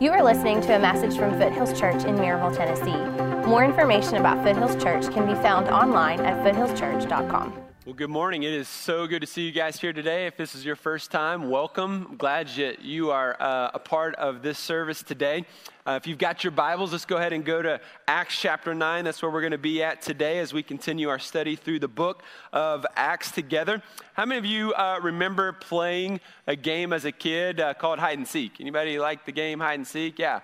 You are listening to a message from Foothills Church in Maryville, Tennessee. More information about Foothills Church can be found online at foothillschurch.com. Well, good morning. It is so good to see you guys here today. If this is your first time, welcome. I'm glad that you are uh, a part of this service today. Uh, if you've got your Bibles, let's go ahead and go to Acts chapter 9. That's where we're going to be at today as we continue our study through the book of Acts together. How many of you uh, remember playing a game as a kid uh, called hide and seek? Anybody like the game hide and seek? Yeah.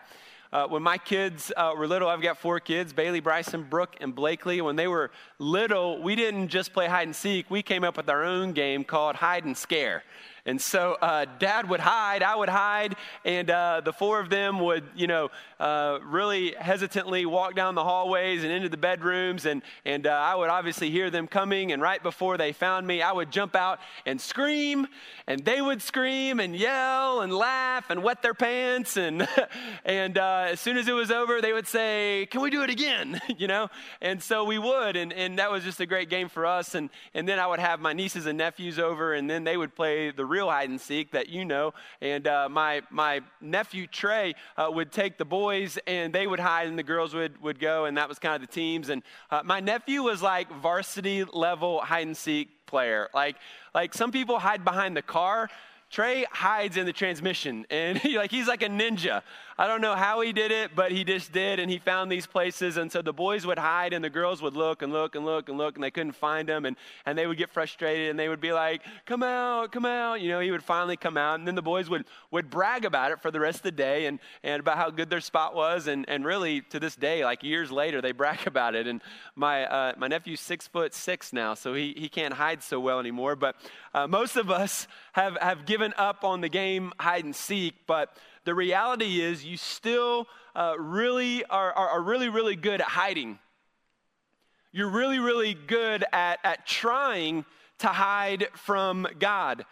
Uh, when my kids uh, were little, I've got four kids Bailey, Bryson, Brooke, and Blakely. When they were little, we didn't just play hide and seek, we came up with our own game called hide and scare. And so uh, dad would hide, I would hide, and uh, the four of them would, you know, uh, really hesitantly walk down the hallways and into the bedrooms. And, and uh, I would obviously hear them coming. And right before they found me, I would jump out and scream. And they would scream and yell and laugh and wet their pants. And, and uh, as soon as it was over, they would say, Can we do it again? you know? And so we would. And, and that was just a great game for us. And, and then I would have my nieces and nephews over, and then they would play the real hide and seek that you know. And uh, my, my nephew Trey uh, would take the boys and they would hide and the girls would, would go, and that was kind of the teams. And uh, my nephew was like varsity level hide and seek player. Like, like some people hide behind the car. Trey hides in the transmission, and he, like he's like a ninja. I don't know how he did it, but he just did, and he found these places. And so the boys would hide, and the girls would look and look and look and look, and they couldn't find him, and, and they would get frustrated, and they would be like, "Come out, come out!" You know, he would finally come out, and then the boys would would brag about it for the rest of the day, and and about how good their spot was, and and really to this day, like years later, they brag about it. And my uh, my nephew's six foot six now, so he he can't hide so well anymore. But uh, most of us have have given up on the game hide and seek, but the reality is you still uh, really are, are, are really, really good at hiding. You're really, really good at, at trying to hide from God.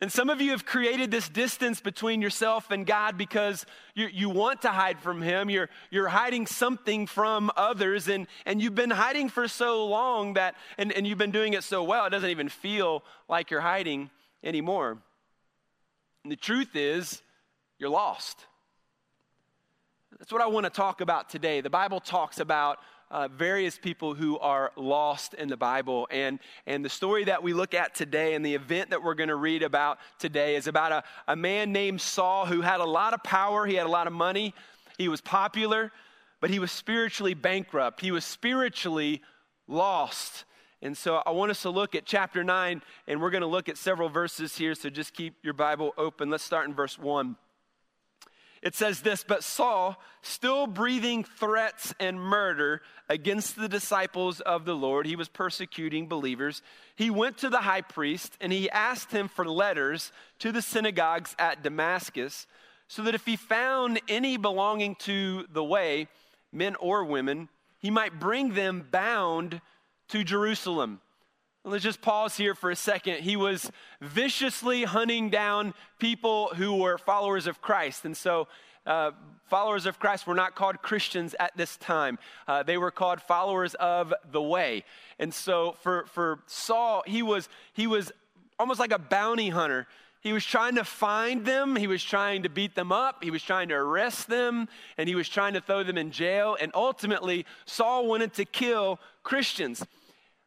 And some of you have created this distance between yourself and God because you, you want to hide from Him. You're, you're hiding something from others, and, and you've been hiding for so long that, and, and you've been doing it so well, it doesn't even feel like you're hiding anymore. And the truth is, you're lost. That's what I want to talk about today. The Bible talks about uh, various people who are lost in the Bible. And, and the story that we look at today and the event that we're going to read about today is about a, a man named Saul who had a lot of power, he had a lot of money, he was popular, but he was spiritually bankrupt, he was spiritually lost. And so I want us to look at chapter 9, and we're going to look at several verses here, so just keep your Bible open. Let's start in verse 1. It says this But Saul, still breathing threats and murder against the disciples of the Lord, he was persecuting believers. He went to the high priest and he asked him for letters to the synagogues at Damascus, so that if he found any belonging to the way, men or women, he might bring them bound to Jerusalem. Let's just pause here for a second. He was viciously hunting down people who were followers of Christ. And so, uh, followers of Christ were not called Christians at this time. Uh, they were called followers of the way. And so, for, for Saul, he was, he was almost like a bounty hunter. He was trying to find them. He was trying to beat them up. He was trying to arrest them. And he was trying to throw them in jail. And ultimately, Saul wanted to kill Christians.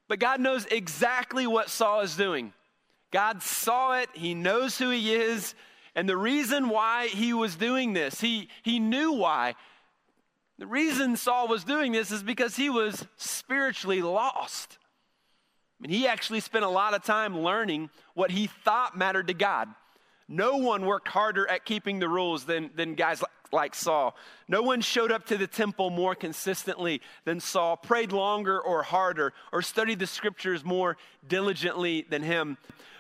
But God knows exactly what Saul is doing. God saw it, He knows who He is, and the reason why He was doing this, He, he knew why. The reason Saul was doing this is because he was spiritually lost. I mean, he actually spent a lot of time learning what he thought mattered to God. No one worked harder at keeping the rules than, than guys like like Saul. No one showed up to the temple more consistently than Saul, prayed longer or harder, or studied the scriptures more diligently than him.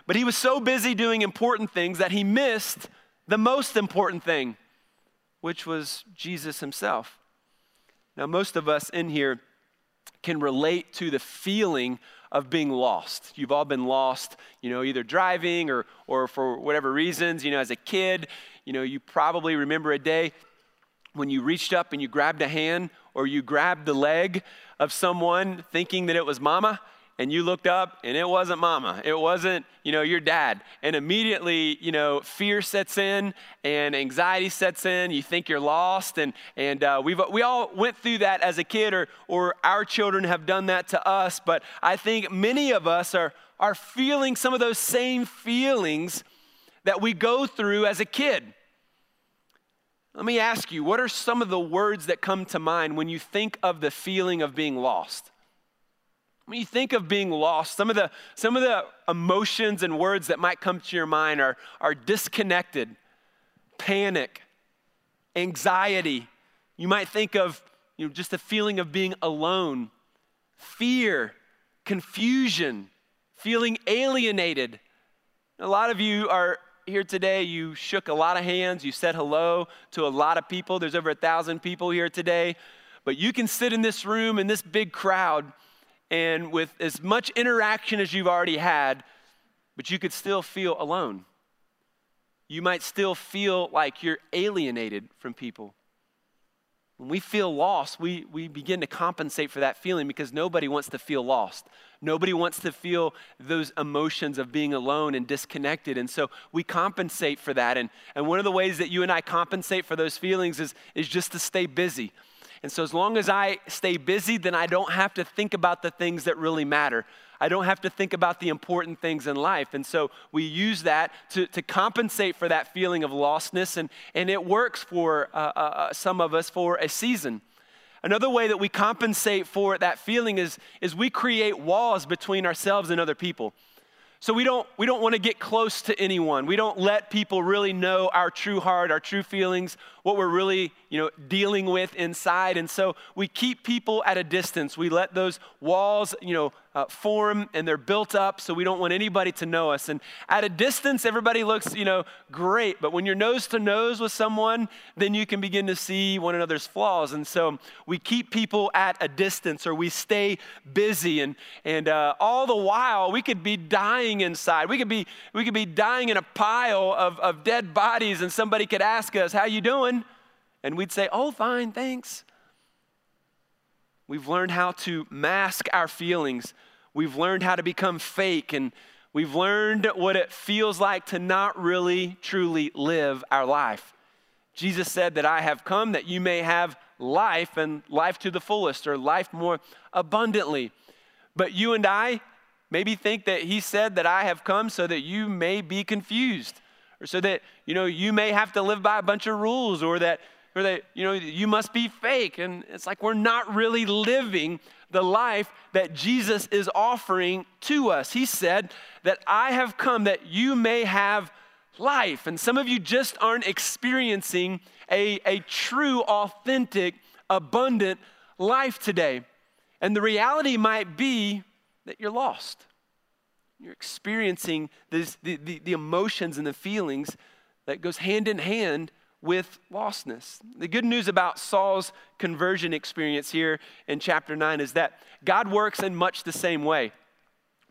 But he was so busy doing important things that he missed the most important thing, which was Jesus himself. Now, most of us in here can relate to the feeling of being lost. You've all been lost, you know, either driving or, or for whatever reasons. You know, as a kid, you know, you probably remember a day when you reached up and you grabbed a hand or you grabbed the leg of someone thinking that it was mama and you looked up and it wasn't mama. It wasn't you know your dad. And immediately you know fear sets in and anxiety sets in. You think you're lost and and uh, we've we all went through that as a kid or or our children have done that to us. But i think many of us are are feeling some of those same feelings that we go through as a kid. Let me ask you what are some of the words that come to mind when you think of the feeling of being lost when you think of being lost, some of the, some of the emotions and words that might come to your mind are, are disconnected, panic, anxiety. You might think of you know, just the feeling of being alone, fear, confusion, feeling alienated. A lot of you are here today. You shook a lot of hands. You said hello to a lot of people. There's over a thousand people here today. But you can sit in this room in this big crowd and with as much interaction as you've already had, but you could still feel alone. You might still feel like you're alienated from people. When we feel lost, we, we begin to compensate for that feeling because nobody wants to feel lost. Nobody wants to feel those emotions of being alone and disconnected. And so we compensate for that. And, and one of the ways that you and I compensate for those feelings is, is just to stay busy. And so, as long as I stay busy, then I don't have to think about the things that really matter. I don't have to think about the important things in life. And so, we use that to, to compensate for that feeling of lostness, and, and it works for uh, uh, uh some of us for a season. Another way that we compensate for that feeling is, is we create walls between ourselves and other people. So we don't, we don't want to get close to anyone. We don't let people really know our true heart, our true feelings, what we're really, you know, dealing with inside. And so we keep people at a distance. We let those walls, you know, uh, form and they're built up so we don't want anybody to know us. And at a distance, everybody looks, you know, great. But when you're nose to nose with someone, then you can begin to see one another's flaws. And so we keep people at a distance or we stay busy. And, and uh, all the while, we could be dying inside. We could be, we could be dying in a pile of, of dead bodies and somebody could ask us, how you doing? And we'd say, oh, fine, thanks. We've learned how to mask our feelings. We've learned how to become fake. And we've learned what it feels like to not really, truly live our life. Jesus said that I have come that you may have life and life to the fullest or life more abundantly. But you and I maybe think that he said that I have come so that you may be confused or so that you know you may have to live by a bunch of rules or that or that, you know, you must be fake. And it's like we're not really living the life that Jesus is offering to us. He said that I have come that you may have life. And some of you just aren't experiencing a, a true, authentic, abundant life today. And the reality might be that you're lost. You're experiencing this, the, the, the emotions and the feelings that goes hand in hand with lostness. The good news about Saul's conversion experience here in chapter 9 is that God works in much the same way.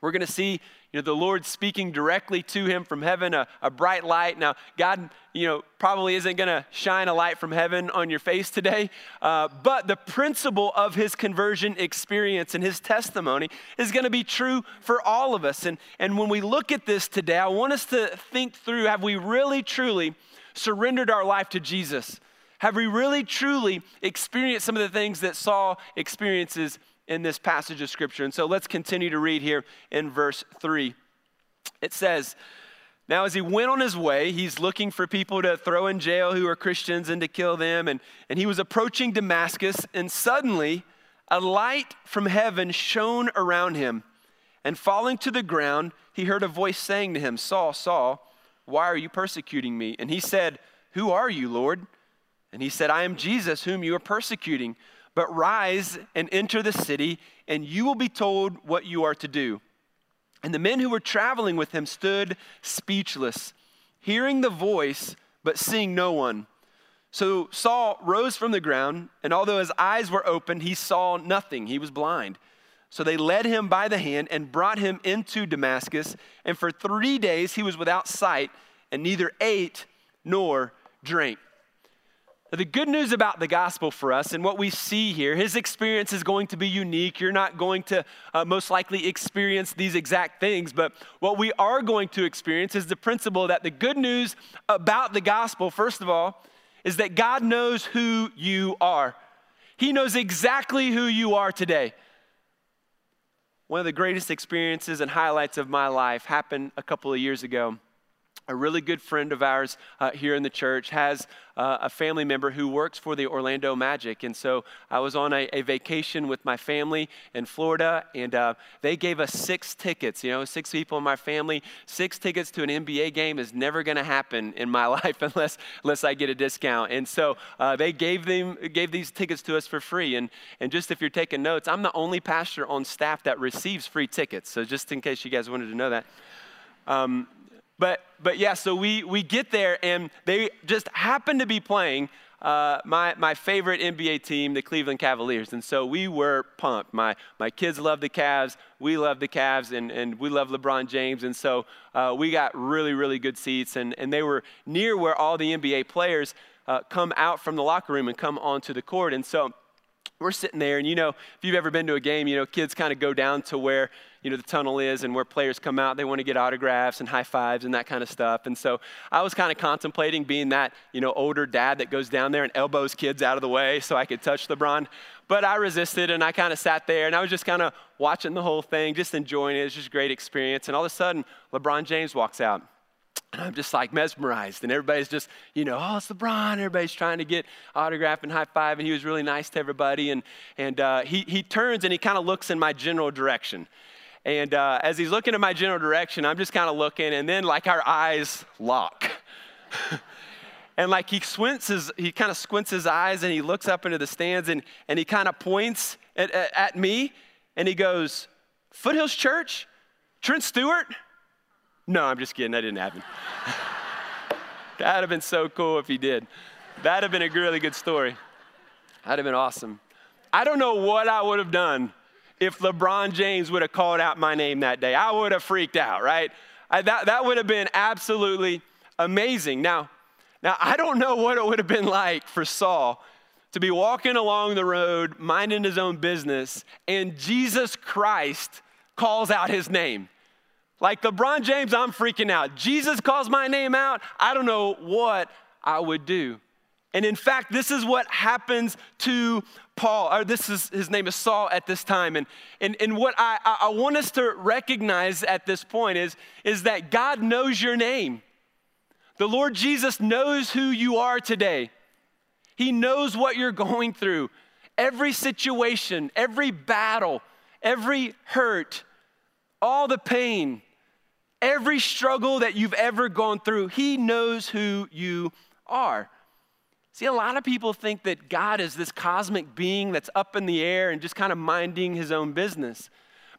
We're going to see you know, the Lord speaking directly to him from heaven, a, a bright light. Now, God, you know, probably isn't going to shine a light from heaven on your face today, uh, but the principle of his conversion experience and his testimony is going to be true for all of us. And, and when we look at this today, I want us to think through have we really, truly surrendered our life to Jesus? Have we really truly experienced some of the things that Saul experiences in this passage of Scripture? And so let's continue to read here in verse 3. It says, now, as he went on his way, he's looking for people to throw in jail who are Christians and to kill them. And, and he was approaching Damascus, and suddenly a light from heaven shone around him. And falling to the ground, he heard a voice saying to him, Saul, Saul, why are you persecuting me? And he said, Who are you, Lord? And he said, I am Jesus, whom you are persecuting. But rise and enter the city, and you will be told what you are to do. And the men who were traveling with him stood speechless, hearing the voice, but seeing no one. So Saul rose from the ground, and although his eyes were opened, he saw nothing. He was blind. So they led him by the hand and brought him into Damascus. And for three days he was without sight and neither ate nor drank. The good news about the gospel for us and what we see here, his experience is going to be unique. You're not going to uh, most likely experience these exact things, but what we are going to experience is the principle that the good news about the gospel, first of all, is that God knows who you are. He knows exactly who you are today. One of the greatest experiences and highlights of my life happened a couple of years ago a really good friend of ours uh, here in the church has uh, a family member who works for the Orlando Magic. And so I was on a, a vacation with my family in Florida, and uh, they gave us six tickets. You know, six people in my family, six tickets to an NBA game is never going to happen in my life unless, unless I get a discount. And so uh, they gave, them, gave these tickets to us for free. And, and just if you're taking notes, I'm the only pastor on staff that receives free tickets. So just in case you guys wanted to know that. Um, but, but yeah, so we, we get there and they just happen to be playing uh, my, my favorite NBA team, the Cleveland Cavaliers. And so we were pumped. My, my kids love the Cavs. We love the Cavs and, and we love LeBron James. And so uh, we got really, really good seats. And, and they were near where all the NBA players uh, come out from the locker room and come onto the court. And so we're sitting there, and you know, if you've ever been to a game, you know, kids kind of go down to where, you know, the tunnel is and where players come out. They want to get autographs and high fives and that kind of stuff. And so I was kind of contemplating being that, you know, older dad that goes down there and elbows kids out of the way so I could touch LeBron. But I resisted and I kind of sat there and I was just kind of watching the whole thing, just enjoying it. It was just a great experience. And all of a sudden, LeBron James walks out. And I'm just like mesmerized. And everybody's just, you know, oh, it's LeBron. Everybody's trying to get autograph and high five. And he was really nice to everybody. And, and uh, he, he turns and he kind of looks in my general direction. And uh, as he's looking in my general direction, I'm just kind of looking. And then, like, our eyes lock. and like he squints his, he kind of squints his eyes and he looks up into the stands and, and he kind of points at, at, at me and he goes, Foothills Church? Trent Stewart? No, I'm just kidding. That didn't happen. That'd have been so cool if he did. That'd have been a really good story. That'd have been awesome. I don't know what I would have done if LeBron James would have called out my name that day. I would have freaked out, right? I, that, that would have been absolutely amazing. Now, now, I don't know what it would have been like for Saul to be walking along the road, minding his own business, and Jesus Christ calls out his name. Like LeBron James, I'm freaking out. Jesus calls my name out. I don't know what I would do. And in fact, this is what happens to Paul, or this is his name is Saul at this time. And, and, and what I, I want us to recognize at this point is, is that God knows your name. The Lord Jesus knows who you are today. He knows what you're going through. Every situation, every battle, every hurt, all the pain, Every struggle that you've ever gone through, He knows who you are. See, a lot of people think that God is this cosmic being that's up in the air and just kind of minding his own business.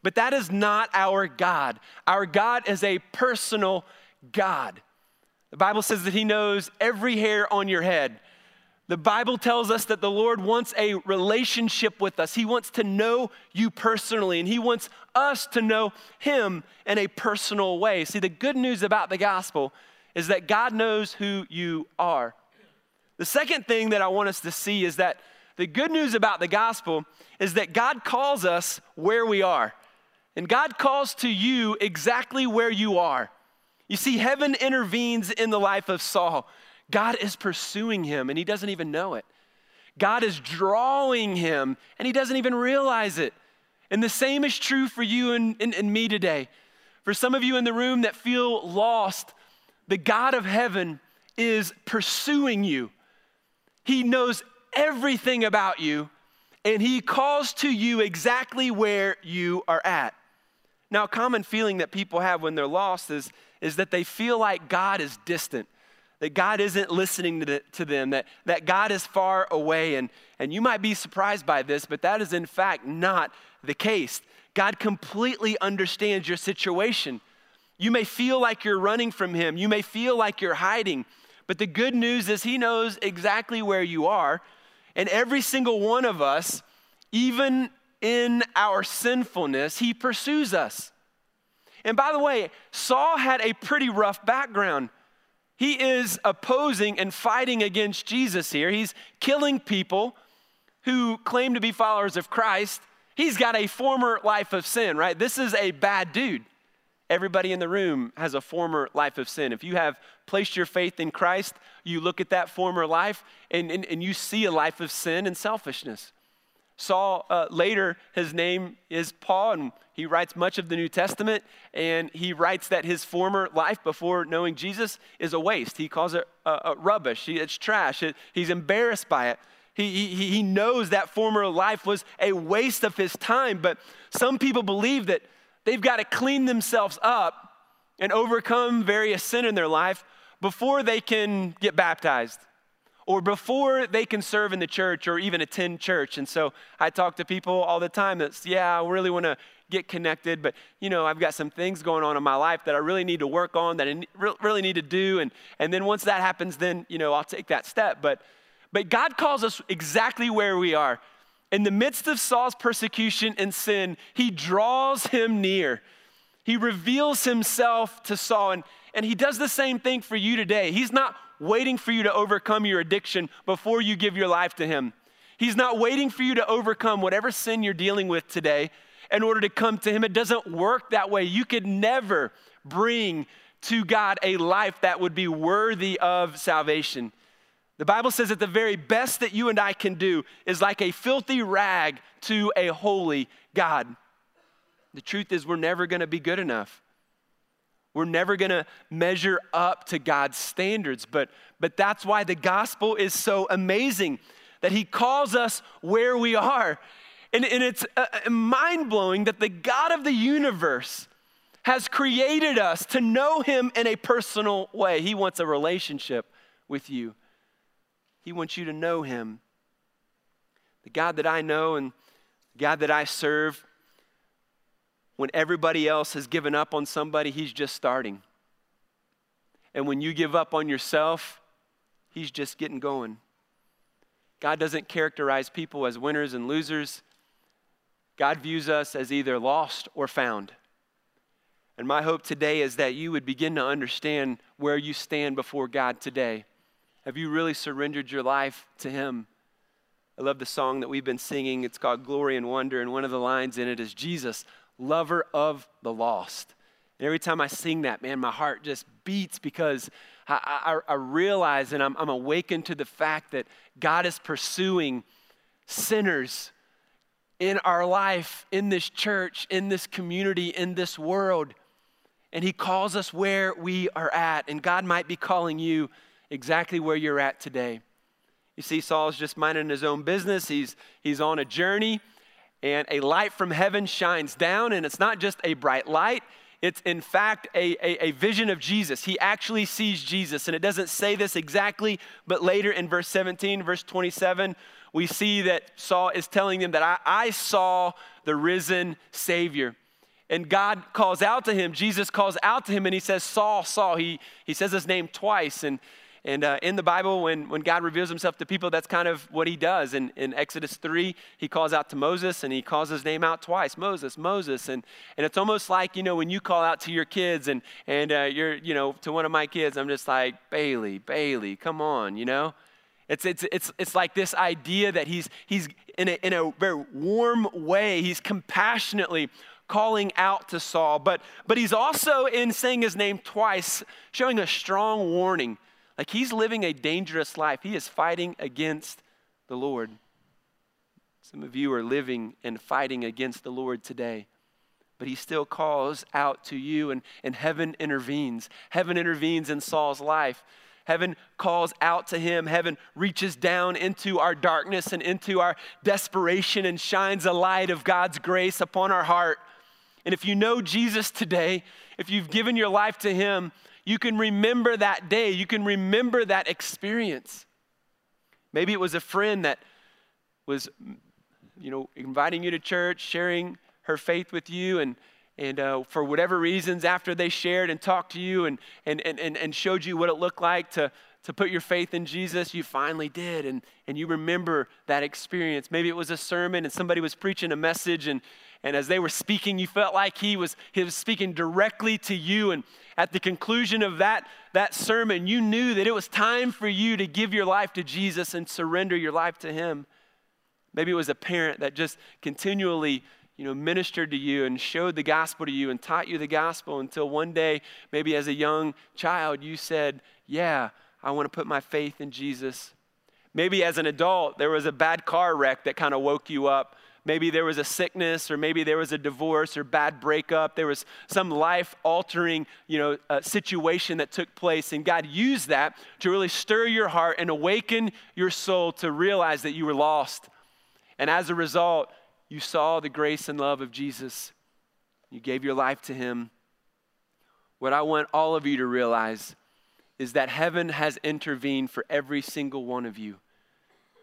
But that is not our God. Our God is a personal God. The Bible says that he knows every hair on your head. The Bible tells us that the Lord wants a relationship with us. He wants to know you personally, and He wants us to know Him in a personal way. See, the good news about the gospel is that God knows who you are. The second thing that I want us to see is that the good news about the gospel is that God calls us where we are. And God calls to you exactly where you are. You see, heaven intervenes in the life of Saul. God is pursuing him and he doesn't even know it. God is drawing him and he doesn't even realize it. And the same is true for you and, and, and, me today. For some of you in the room that feel lost, the God of heaven is pursuing you. He knows everything about you and he calls to you exactly where you are at. Now, a common feeling that people have when they're lost is, is that they feel like God is distant that God isn't listening to, the, to them, that, that God is far away. And, and you might be surprised by this, but that is in fact not the case. God completely understands your situation. You may feel like you're running from Him, you may feel like you're hiding, but the good news is He knows exactly where you are. And every single one of us, even in our sinfulness, He pursues us. And by the way, Saul had a pretty rough background. he is opposing and fighting against Jesus here. He's killing people who claim to be followers of Christ. He's got a former life of sin, right? This is a bad dude. Everybody in the room has a former life of sin. If you have placed your faith in Christ, you look at that former life and, and, and you see a life of sin and selfishness. Saul, uh, later, his name is Paul, and he writes much of the New Testament, and he writes that his former life before knowing Jesus is a waste. He calls it uh, rubbish, he, it's trash, it, he's embarrassed by it. He, he, he knows that former life was a waste of his time, but some people believe that they've got to clean themselves up and overcome various sin in their life before they can get baptized or before they can serve in the church or even attend church. And so I talk to people all the time that's, yeah, I really want to get connected, but you know, I've got some things going on in my life that I really need to work on, that I really need to do. And, and then once that happens, then, you know, I'll take that step. But, but God calls us exactly where we are. In the midst of Saul's persecution and sin, he draws him near. He reveals himself to Saul, and, and he does the same thing for you today. He's not waiting for you to overcome your addiction before you give your life to Him. He's not waiting for you to overcome whatever sin you're dealing with today in order to come to Him. It doesn't work that way. You could never bring to God a life that would be worthy of salvation. The Bible says that the very best that you and I can do is like a filthy rag to a holy God. The truth is, we're never going to be good enough. We're never going to measure up to God's standards, but, but that's why the gospel is so amazing that He calls us where we are. And, and it's uh, uh mind blowing that the God of the universe has created us to know Him in a personal way. He wants a relationship with you, He wants you to know Him. The God that I know and the God that I serve when everybody else has given up on somebody, he's just starting. And when you give up on yourself, he's just getting going. God doesn't characterize people as winners and losers. God views us as either lost or found. And my hope today is that you would begin to understand where you stand before God today. Have you really surrendered your life to Him? I love the song that we've been singing. It's called Glory and Wonder, and one of the lines in it is Jesus, lover of the lost. And every time I sing that, man, my heart just beats because I, I, I realize and I'm, I'm awakened to the fact that God is pursuing sinners in our life, in this church, in this community, in this world. And He calls us where we are at. And God might be calling you exactly where you're at today. You see, Saul's just minding his own business. He's, he's on a journey and a light from heaven shines down, and it's not just a bright light. It's in fact a, a, a, vision of Jesus. He actually sees Jesus. And it doesn't say this exactly, but later in verse 17, verse 27, we see that Saul is telling them that I, I saw the risen Savior. And God calls out to him, Jesus calls out to him, and he says, Saul, Saul. He, he says his name twice. And and uh, in the Bible, when, when God reveals himself to people, that's kind of what he does. In, in Exodus 3, he calls out to Moses and he calls his name out twice Moses, Moses. And, and it's almost like, you know, when you call out to your kids and, and uh, you're, you know, to one of my kids, I'm just like, Bailey, Bailey, come on, you know? It's, it's, it's, it's like this idea that he's, he's in, a, in a very warm way, he's compassionately calling out to Saul, but, but he's also, in saying his name twice, showing a strong warning like he's living a dangerous life. He is fighting against the Lord. Some of you are living and fighting against the Lord today. But he still calls out to you, and, and heaven intervenes. Heaven intervenes in Saul's life. Heaven calls out to him. Heaven reaches down into our darkness and into our desperation and shines a light of God's grace upon our heart. And if you know Jesus today, if you've given your life to him, you can remember that day. You can remember that experience. Maybe it was a friend that was, you know, inviting you to church, sharing her faith with you, and, and uh, for whatever reasons, after they shared and talked to you and, and, and, and showed you what it looked like to, to put your faith in Jesus, you finally did. And, and you remember that experience. Maybe it was a sermon and somebody was preaching a message and, and as they were speaking, you felt like he was, he was speaking directly to you. And at the conclusion of that, that sermon, you knew that it was time for you to give your life to Jesus and surrender your life to him. Maybe it was a parent that just continually you know, ministered to you and showed the gospel to you and taught you the gospel until one day, maybe as a young child, you said, Yeah, I want to put my faith in Jesus. Maybe as an adult, there was a bad car wreck that kind of woke you up. Maybe there was a sickness, or maybe there was a divorce or bad breakup. There was some life altering you know, uh, situation that took place. And God used that to really stir your heart and awaken your soul to realize that you were lost. And as a result, you saw the grace and love of Jesus. You gave your life to him. What I want all of you to realize is that heaven has intervened for every single one of you.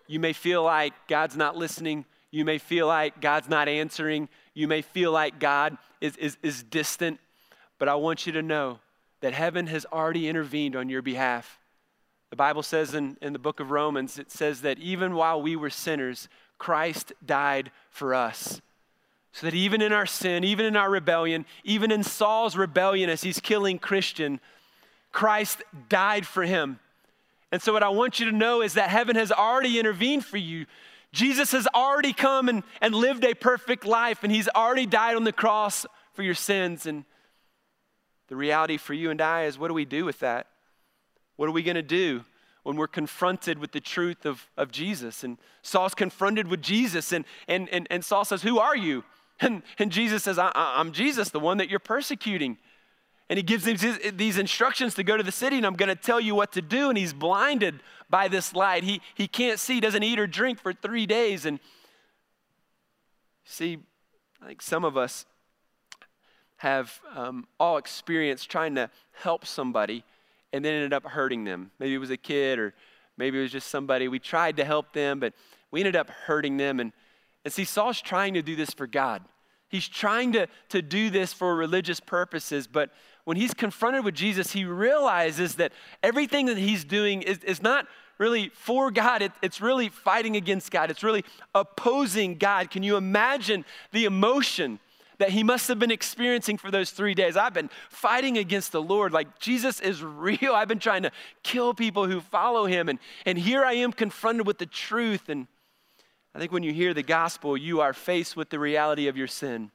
You may feel like God's not listening. You may feel like God's not answering. You may feel like God is, is, is distant. But I want you to know that heaven has already intervened on your behalf. The Bible says in, in the book of Romans, it says that even while we were sinners, Christ died for us. So that even in our sin, even in our rebellion, even in Saul's rebellion as he's killing Christian, Christ died for him. And so, what I want you to know is that heaven has already intervened for you. Jesus has already come and, and lived a perfect life, and he's already died on the cross for your sins. And the reality for you and I is what do we do with that? What are we going to do? when we're confronted with the truth of, of Jesus. And Saul's confronted with Jesus, and, and, and, and Saul says, Who are you? And, and Jesus says, I, am Jesus, the one that you're persecuting. And he gives him these instructions to go to the city, and I'm going to tell you what to do. And he's blinded by this light. He, he can't see, doesn't eat or drink for three days. And see, I think some of us have um, all experienced trying to help somebody and then ended up hurting them. Maybe it was a kid or maybe it was just somebody. We tried to help them, but we ended up hurting them. And, and see, Saul's trying to do this for God. He's trying to, to do this for religious purposes, but when he's confronted with Jesus, he realizes that everything that he's doing is, is not really for God, it, it's really fighting against God, it's really opposing God. Can you imagine the emotion that he must have been experiencing for those three days. I've been fighting against the Lord. Like, Jesus is real. I've been trying to kill people who follow him. And, and here I am confronted with the truth. And I think when you hear the gospel, you are faced with the reality of your sin.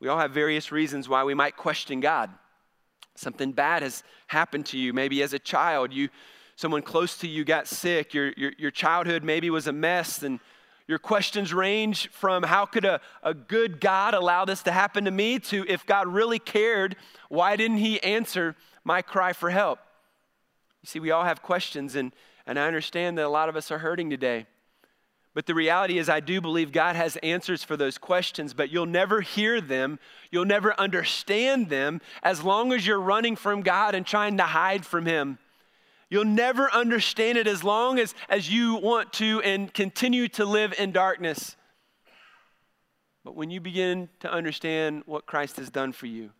We all have various reasons why we might question God. Something bad has happened to you. Maybe as a child, you someone close to you got sick. Your, your, your childhood maybe was a mess and your questions range from how could a, a good God allow this to happen to me to if God really cared, why didn't He answer my cry for help? You see, we all have questions, and, and I understand that a lot of us are hurting today. But the reality is, I do believe God has answers for those questions, but you'll never hear them. You'll never understand them as long as you're running from God and trying to hide from Him. You'll never understand it as long as, as you want to and continue to live in darkness. But when you begin to understand what Christ has done for you,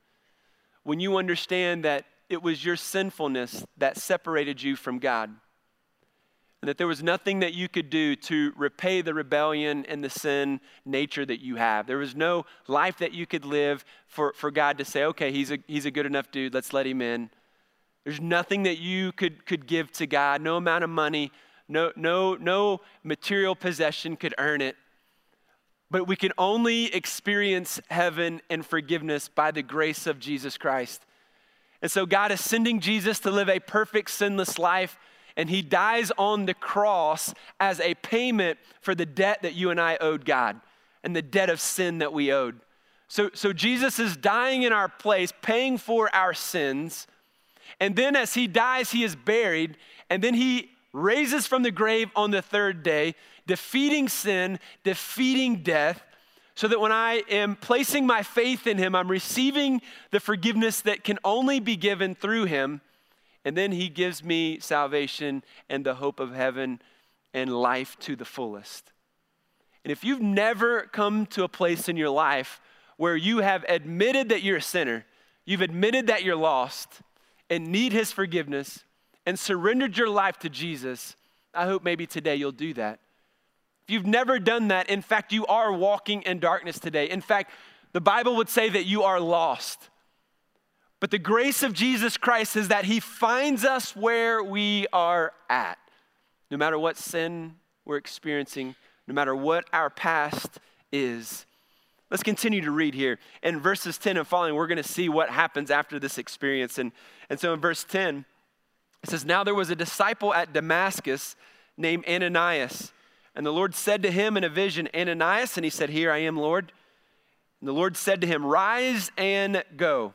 when you understand that it was your sinfulness that separated you from God, and that there was nothing that you could do to repay the rebellion and the sin nature that you have. There was no life that you could live for, for God to say, okay, he's a, he's a good enough dude, let's let him in. There's nothing that you could, could give to God, no amount of money, no, no, no material possession could earn it. But we can only experience heaven and forgiveness by the grace of Jesus Christ. And so God is sending Jesus to live a perfect, sinless life, and he dies on the cross as a payment for the debt that you and I owed God and the debt of sin that we owed. So, so Jesus is dying in our place, paying for our sins and then as he dies, he is buried. And then he raises from the grave on the third day, defeating sin, defeating death, so that when I am placing my faith in him, I'm receiving the forgiveness that can only be given through him. And then he gives me salvation and the hope of heaven and life to the fullest. And if you've never come to a place in your life where you have admitted that you're a sinner, you've admitted that you're lost, and need his forgiveness and surrendered your life to Jesus, I hope maybe today you'll do that. If you've never done that, in fact, you are walking in darkness today. In fact, the Bible would say that you are lost. But the grace of Jesus Christ is that He finds us where we are at. No matter what sin we're experiencing, no matter what our past is. Let's continue to read here. In verses 10 and following, we're going to see what happens after this experience. And, and so in verse 10, it says, Now there was a disciple at Damascus named Ananias. And the Lord said to him in a vision, Ananias, and he said, Here I am, Lord. And the Lord said to him, Rise and go.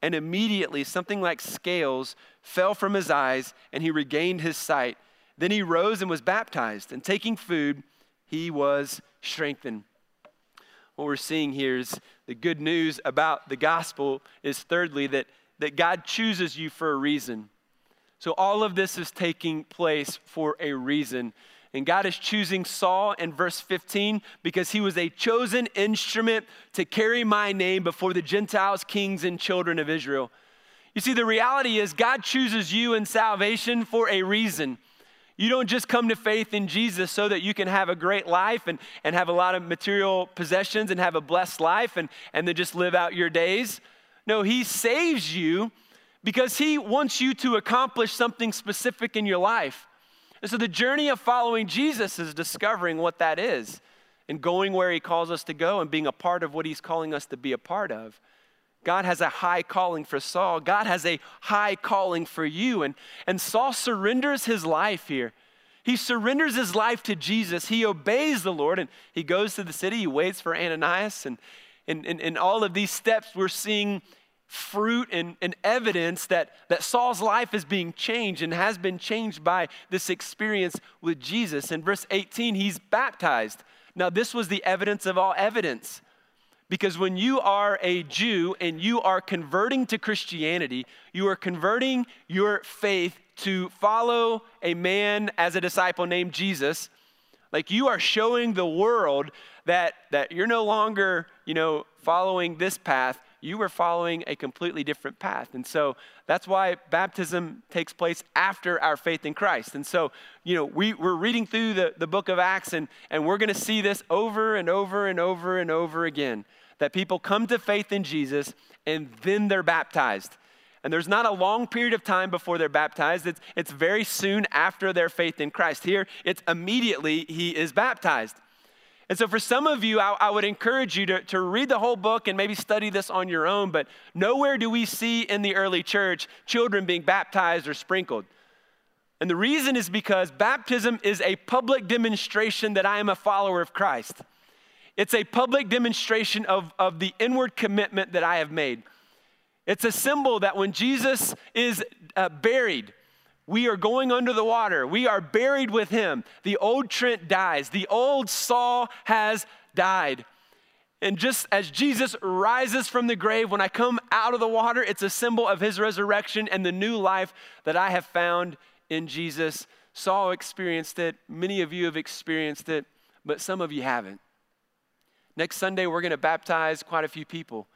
And immediately something like scales fell from his eyes, and he regained his sight. Then he rose and was baptized, and taking food, he was strengthened. What we're seeing here is the good news about the gospel is thirdly that, that God chooses you for a reason. So all of this is taking place for a reason. And God is choosing Saul in verse 15 because he was a chosen instrument to carry my name before the Gentiles, kings, and children of Israel. You see, the reality is God chooses you in salvation for a reason. You don't just come to faith in Jesus so that you can have a great life and, and have a lot of material possessions and have a blessed life and, and then just live out your days. No, He saves you because He wants you to accomplish something specific in your life. And so the journey of following Jesus is discovering what that is and going where he calls us to go and being a part of what he's calling us to be a part of. God has a high calling for Saul. God has a high calling for you. And, and Saul surrenders his life here. He surrenders his life to Jesus. He obeys the Lord and he goes to the city. He waits for Ananias. And in, in all of these steps, we're seeing fruit and, and evidence that, that Saul's life is being changed and has been changed by this experience with Jesus. In verse 18, he's baptized. Now, this was the evidence of all evidence. Because when you are a Jew and you are converting to Christianity, you are converting your faith to follow a man as a disciple named Jesus. Like you are showing the world that, that you're no longer, you know, following this path you were following a completely different path. And so that's why baptism takes place after our faith in Christ. And so, you know, we, we're reading through the, the book of Acts, and, and we're going to see this over and over and over and over again that people come to faith in Jesus and then they're baptized. And there's not a long period of time before they're baptized. It's, it's very soon after their faith in Christ. Here, it's immediately he is baptized. And so, for some of you, I, I, would encourage you to, to read the whole book and maybe study this on your own, but nowhere do we see in the early church children being baptized or sprinkled. And the reason is because baptism is a public demonstration that I am a follower of Christ. It's a public demonstration of, of the inward commitment that I have made. It's a symbol that when Jesus is uh, buried, we are going under the water. We are buried with him. The old Trent dies. The old Saul has died. And just as Jesus rises from the grave, when I come out of the water, it's a symbol of his resurrection and the new life that I have found in Jesus. Saul experienced it. Many of you have experienced it, but some of you haven't. Next Sunday, we're going to baptize quite a few people.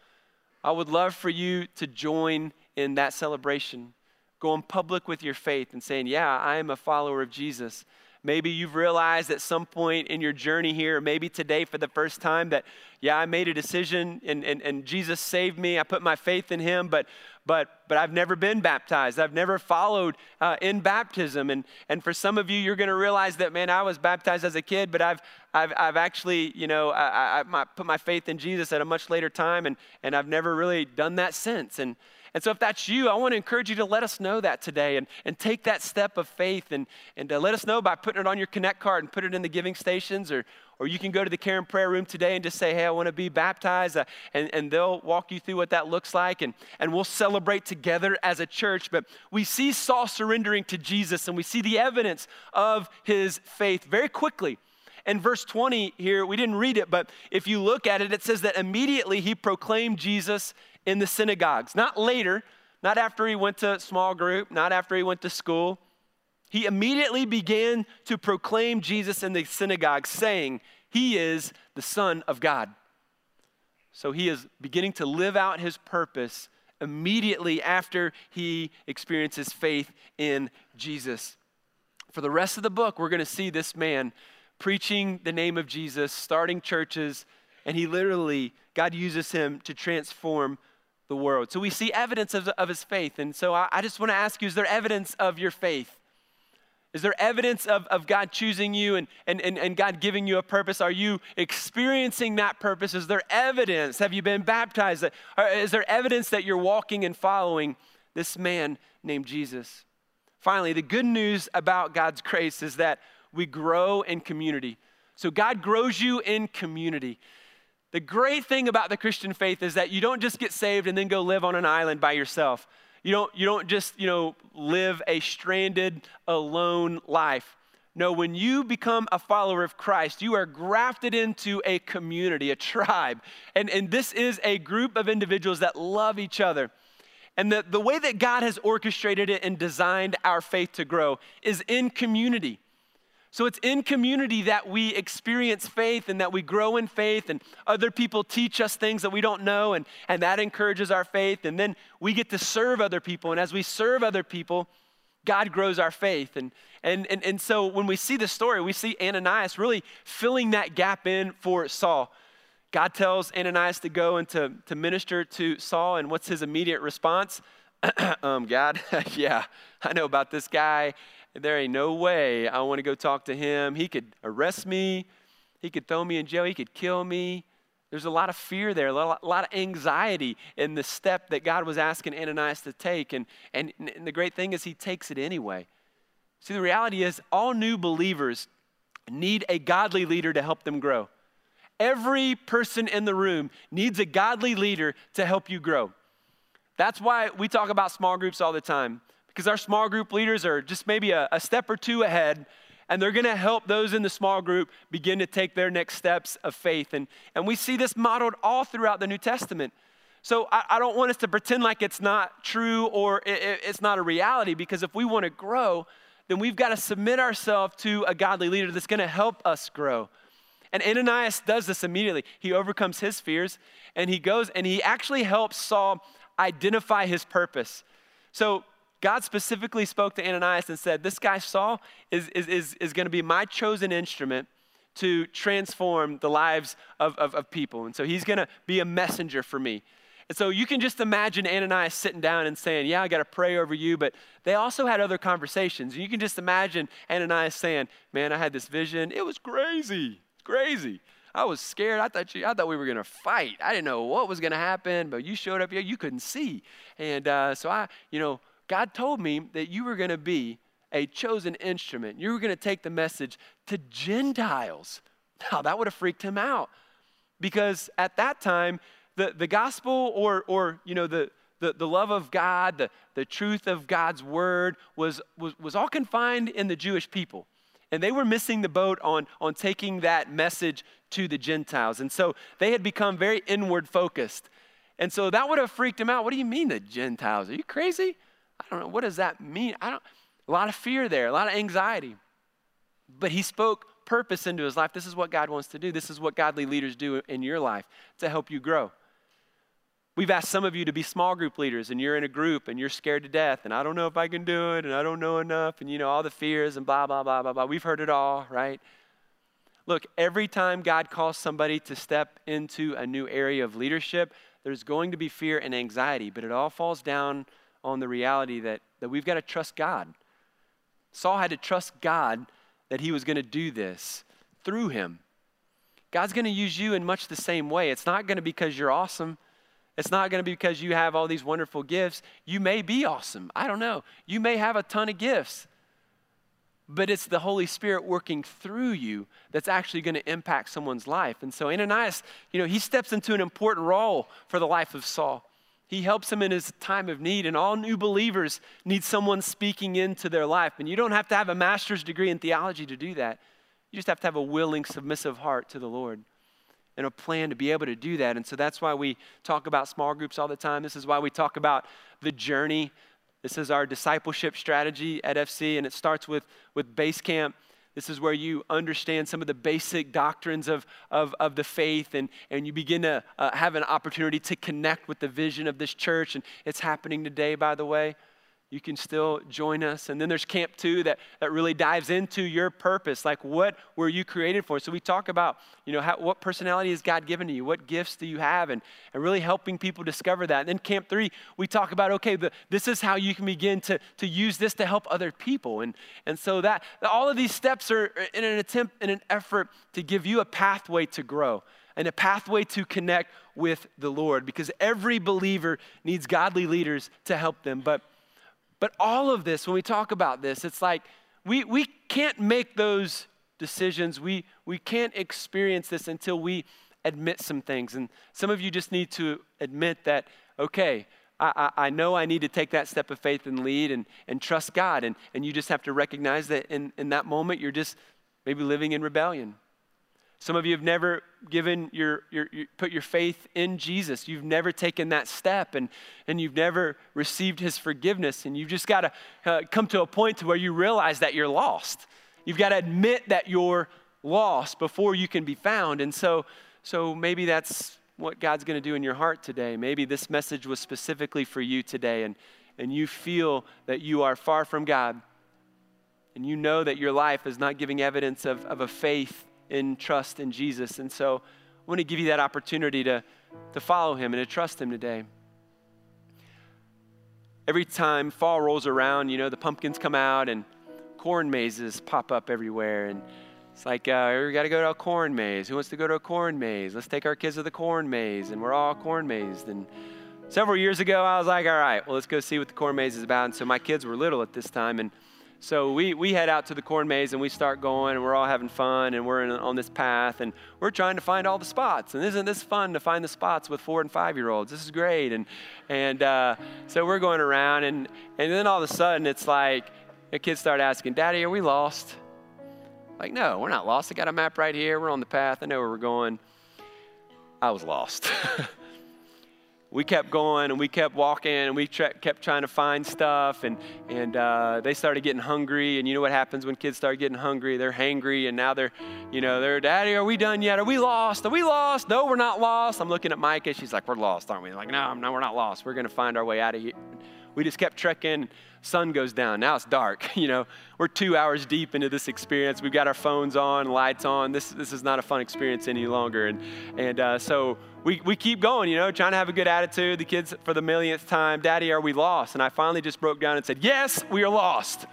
I would love for you to join in that celebration going public with your faith and saying, Yeah, I am a follower of Jesus. Maybe you've realized at some point in your journey here, maybe today for the first time, that, yeah, I made a decision and, and, and Jesus saved me. I put my faith in him, but, but, but I've never been baptized. I've never followed uh, in baptism. And, and for some of you, you're going to realize that, man, I was baptized as a kid, but I've, I've, I've actually, you know, I, I, I put my faith in Jesus at a much later time, and, and I've never really done that since. And, and so, if that's you, I want to encourage you to let us know that today and, and take that step of faith and, and uh, let us know by putting it on your Connect card and put it in the giving stations. Or, or you can go to the Care and Prayer Room today and just say, Hey, I want to be baptized. Uh, and, and they'll walk you through what that looks like. And, and we'll celebrate together as a church. But we see Saul surrendering to Jesus and we see the evidence of his faith very quickly. In verse 20 here, we didn't read it, but if you look at it, it says that immediately he proclaimed Jesus in the synagogues. Not later, not after he went to small group, not after he went to school. He immediately began to proclaim Jesus in the synagogue, saying, He is the Son of God. So he is beginning to live out his purpose immediately after he experiences faith in Jesus. For the rest of the book, we're going to see this man preaching the name of Jesus, starting churches, and he literally, God uses him to transform the world. So we see evidence of, of his faith. And so I, I just want to ask you is there evidence of your faith? Is there evidence of, of God choosing you and, and, and, and God giving you a purpose? Are you experiencing that purpose? Is there evidence? Have you been baptized? Is there evidence that you're walking and following this man named Jesus? Finally, the good news about God's grace is that we grow in community. So God grows you in community. The great thing about the Christian faith is that you don't just get saved and then go live on an island by yourself. You don't, you don't just, you know, live a stranded, alone life. No, when you become a follower of Christ, you are grafted into a community, a tribe. And, and this is a group of individuals that love each other. And the, the way that God has orchestrated it and designed our faith to grow is in community. So it's in community that we experience faith and that we grow in faith, and other people teach us things that we don't know, and, and that encourages our faith. And then we get to serve other people. And as we serve other people, God grows our faith. And, and, and, and so when we see the story, we see Ananias really filling that gap in for Saul. God tells Ananias to go and to, to minister to Saul, and what's his immediate response? um, God, yeah, I know about this guy there ain't no way I want to go talk to him. He could arrest me, he could throw me in jail, he could kill me. There's a lot of fear there, a lot, a lot of anxiety in the step that God was asking Ananias to take. And, and, and the great thing is, he takes it anyway. See, the reality is, all new believers need a godly leader to help them grow. Every person in the room needs a godly leader to help you grow. That's why we talk about small groups all the time because our small group leaders are just maybe a, a step or two ahead and they're going to help those in the small group begin to take their next steps of faith. And, and we see this modeled all throughout the New Testament. So I, I don't want us to pretend like it's not true or it, it's not a reality because if we want to grow, then we've got to submit ourselves to a godly leader that's going to help us grow. And Ananias does this immediately. He overcomes his fears and he goes and he actually helps Saul identify his purpose. So God specifically spoke to Ananias and said, This guy, Saul, is, is, is, is going to be my chosen instrument to transform the lives of, of, of people. And so he's going to be a messenger for me. And so you can just imagine Ananias sitting down and saying, Yeah, I got to pray over you. But they also had other conversations. And you can just imagine Ananias saying, Man, I had this vision. It was crazy. Crazy. I was scared. I thought you, I thought we were gonna fight. I didn't know what was gonna happen, but you showed up here. You couldn't see, and uh, so I, you know, God told me that you were going to be a chosen instrument. You were going to take the message to Gentiles. Now, that would have freaked him out because at that time, the, the gospel or, or you know, the, the, the love of God, the, the truth of God's word was, was, was all confined in the Jewish people. And they were missing the boat on, on taking that message to the Gentiles. And so they had become very inward focused. And so that would have freaked him out. What do you mean, the Gentiles? Are you crazy? I don't know, what does that mean? I don't, a lot of fear there, a lot of anxiety. But he spoke purpose into his life. This is what God wants to do. This is what godly leaders do in your life to help you grow. We've asked some of you to be small group leaders, and you're in a group and you're scared to death, and I don't know if I can do it, and I don't know enough, and you know, all the fears and blah, blah, blah, blah, blah. We've heard it all, right? Look, every time God calls somebody to step into a new area of leadership, there's going to be fear and anxiety, but it all falls down on the reality that, that we've got to trust God. Saul had to trust God that he was going to do this through him. God's going to use you in much the same way. It's not going to be because you're awesome. It's not going to be because you have all these wonderful gifts. You may be awesome. I don't know. You may have a ton of gifts. But it's the Holy Spirit working through you that's actually going to impact someone's life. And so Ananias, you know, he steps into an important role for the life of Saul. He helps him in his time of need, and all new believers need someone speaking into their life. And you don't have to have a master's degree in theology to do that. You just have to have a willing, submissive heart to the Lord and a plan to be able to do that. And so that's why we talk about small groups all the time. This is why we talk about the journey. This is our discipleship strategy at FC, and it starts with, with base camp. This is where you understand some of the basic doctrines of, of, of the faith, and, and you begin to uh, have an opportunity to connect with the vision of this church. And it's happening today, by the way you can still join us. And then there's Camp 2 that, that really dives into your purpose. Like, what were you created for? So we talk about, you know, how, what personality has God given to you? What gifts do you have? And, and really helping people discover that. And then Camp 3, we talk about, okay, the, this is how you can begin to, to use this to help other people. And, and so that all of these steps are in an attempt, in an effort to give you a pathway to grow and a pathway to connect with the Lord because every believer needs godly leaders to help them. But but all of this, when we talk about this, it's like we, we can't make those decisions. We, we can't experience this until we admit some things. And some of you just need to admit that, okay, I, I, know I need to take that step of faith and lead and, and trust God. And, and you just have to recognize that in, in that moment, you're just maybe living in rebellion. Some of you have never given your, your, your, put your faith in Jesus. You've never taken that step and, and you've never received his forgiveness. And you've just got to uh, come to a point to where you realize that you're lost. You've got to admit that you're lost before you can be found. And so, so maybe that's what God's going to do in your heart today. Maybe this message was specifically for you today and, and you feel that you are far from God. And you know that your life is not giving evidence of, of a faith in trust in Jesus. And so I want to give you that opportunity to, to follow him and to trust him today. Every time fall rolls around, you know, the pumpkins come out and corn mazes pop up everywhere. And it's like, uh, we got to go to a corn maze. Who wants to go to a corn maze? Let's take our kids to the corn maze. And we're all corn mazed. And several years ago, I was like, all right, well, let's go see what the corn maze is about. And so my kids were little at this time. And so we, we head out to the corn maze and we start going and we're all having fun and we're in, on this path and we're trying to find all the spots. And isn't this fun to find the spots with four and five year olds? This is great. And, and uh, so we're going around and, and then all of a sudden it's like the kids start asking, Daddy, are we lost? Like, no, we're not lost. I got a map right here. We're on the path. I know where we're going. I was lost. we kept going and we kept walking and we tra- kept trying to find stuff and, and uh, they started getting hungry. And you know what happens when kids start getting hungry? They're hangry and now they're you know they're daddy are we done yet? Are we lost? Are we lost? No we're not lost. I'm looking at micah. She's like we're lost aren't we? I'm like no no we're not lost. We're to find our way out of here we just kept trekking sun goes down. Now it's dark. You know, we're two hours deep into this experience. We've got our phones on, lights on. This, this is not a fun experience any longer. And, and uh, so we, we keep going, you know, trying to have a good attitude. The kids, for the millionth time, Daddy, are we lost? And I finally just broke down and said, Yes, we are lost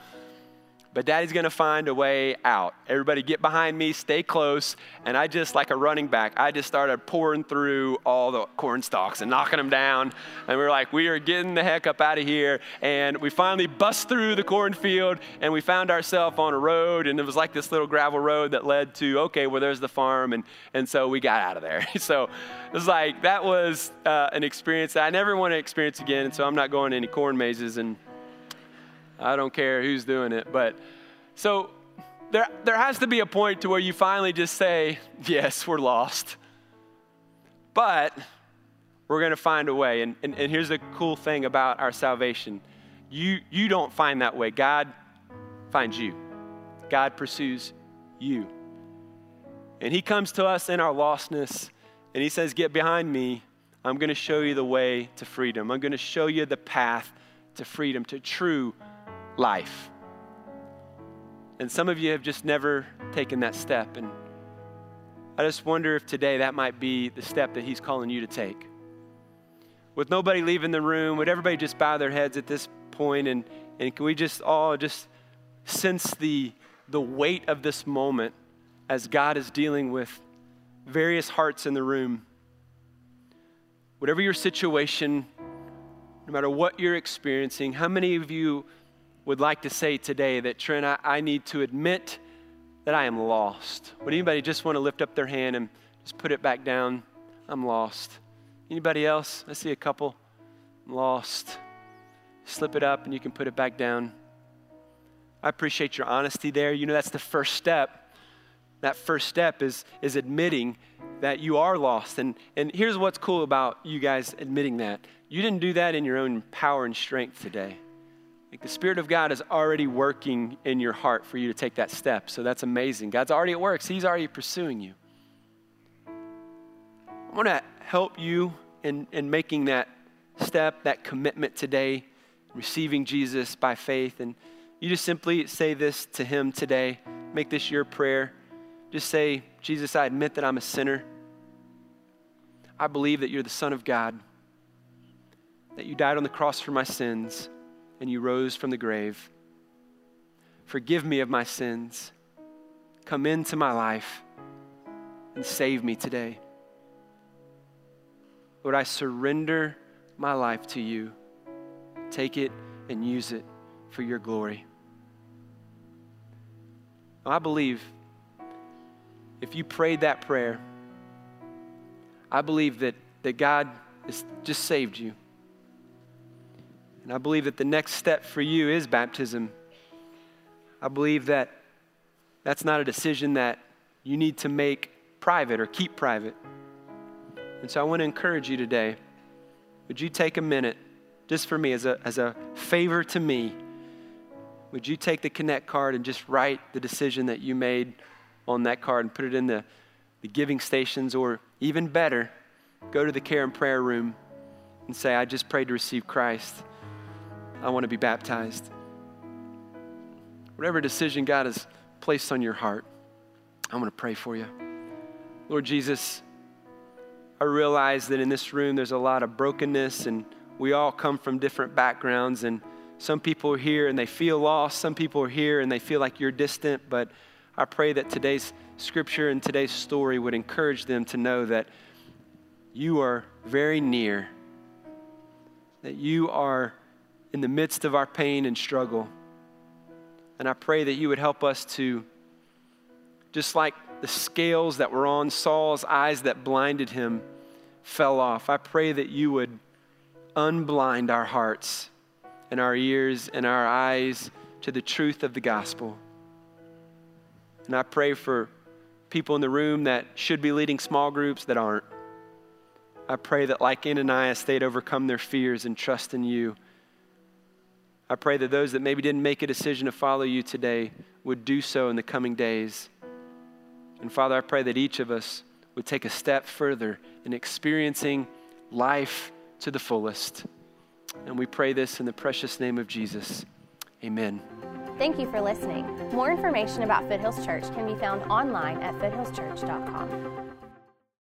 but daddy's going to find a way out. Everybody get behind me, stay close. And I just, like a running back, I just started pouring through all the corn stalks and knocking them down. And we are like, we are getting the heck up out of here. And we finally bust through the cornfield and we found ourselves on a road. And it was like this little gravel road that led to, okay, well, there's the farm. And, and so we got out of there. so it was like, that was uh, an experience that I never want to experience again. And so I'm not going to any corn mazes and I don't care who's doing it. But so there, there has to be a point to where you finally just say, yes, we're lost. But we're going to find a way. And, and, and here's the cool thing about our salvation you, you don't find that way. God finds you, God pursues you. And He comes to us in our lostness and He says, Get behind me. I'm going to show you the way to freedom. I'm going to show you the path to freedom, to true life. And some of you have just never taken that step. And I just wonder if today that might be the step that He's calling you to take. With nobody leaving the room, would everybody just bow their heads at this point and, and can we just all just sense the, the weight of this moment as God is dealing with various hearts in the room? Whatever your situation, no matter what you're experiencing, how many of you would like to say today that, Trent, I, I need to admit that I am lost? Would anybody just want to lift up their hand and just put it back down? I'm lost. Anybody else? I see a couple. I'm lost. Slip it up and you can put it back down. I appreciate your honesty there. You know, that's the first step. That first step is, is admitting that you are lost. And, and here's what's cool about you guys admitting that you didn't do that in your own power and strength today. Like the Spirit of God is already working in your heart for you to take that step. So that's amazing. God's already at work, He's already pursuing you. I want to help you in, in making that step, that commitment today, receiving Jesus by faith. And you just simply say this to Him today. Make this your prayer. Just say, Jesus, I admit that I'm a sinner. I believe that you're the Son of God, that you died on the cross for my sins, and you rose from the grave. Forgive me of my sins. Come into my life and save me today. Lord, I surrender my life to you. Take it and use it for your glory. I believe if you prayed that prayer, I believe that, that God has just saved you. And I believe that the next step for you is baptism. I believe that that's not a decision that you need to make private or keep private. And so I want to encourage you today. Would you take a minute, just for me, as a, as a favor to me? Would you take the Connect card and just write the decision that you made on that card and put it in the, the giving stations, or even better, go to the care and prayer room and say, I just prayed to receive Christ. I want to be baptized. Whatever decision God has placed on your heart, I want to pray for you. Lord Jesus, I realize that in this room there's a lot of brokenness and we all come from different backgrounds and some people are here and they feel lost. Some people are here and they feel like you're distant. But I pray that today's scripture and today's story would encourage them to know that you are very near, that you are in the midst of our pain and struggle. And I pray that you would help us to, just like the scales that were on Saul's eyes that blinded him fell off, I pray that you would unblind our hearts and our ears and our eyes to the truth of the gospel. And I pray for people in the room that should be leading small groups that aren't. I pray that, like Ananias, they'd overcome their fears and trust in you. I pray that those that maybe didn't make a decision to follow you today would do so in the coming days. And Father, I pray that each of us would take a step further in experiencing life to the fullest. And we pray this in the precious name of Jesus. Amen. Thank you for listening. More information about Foothills Church can be found online at foothillschurch.com.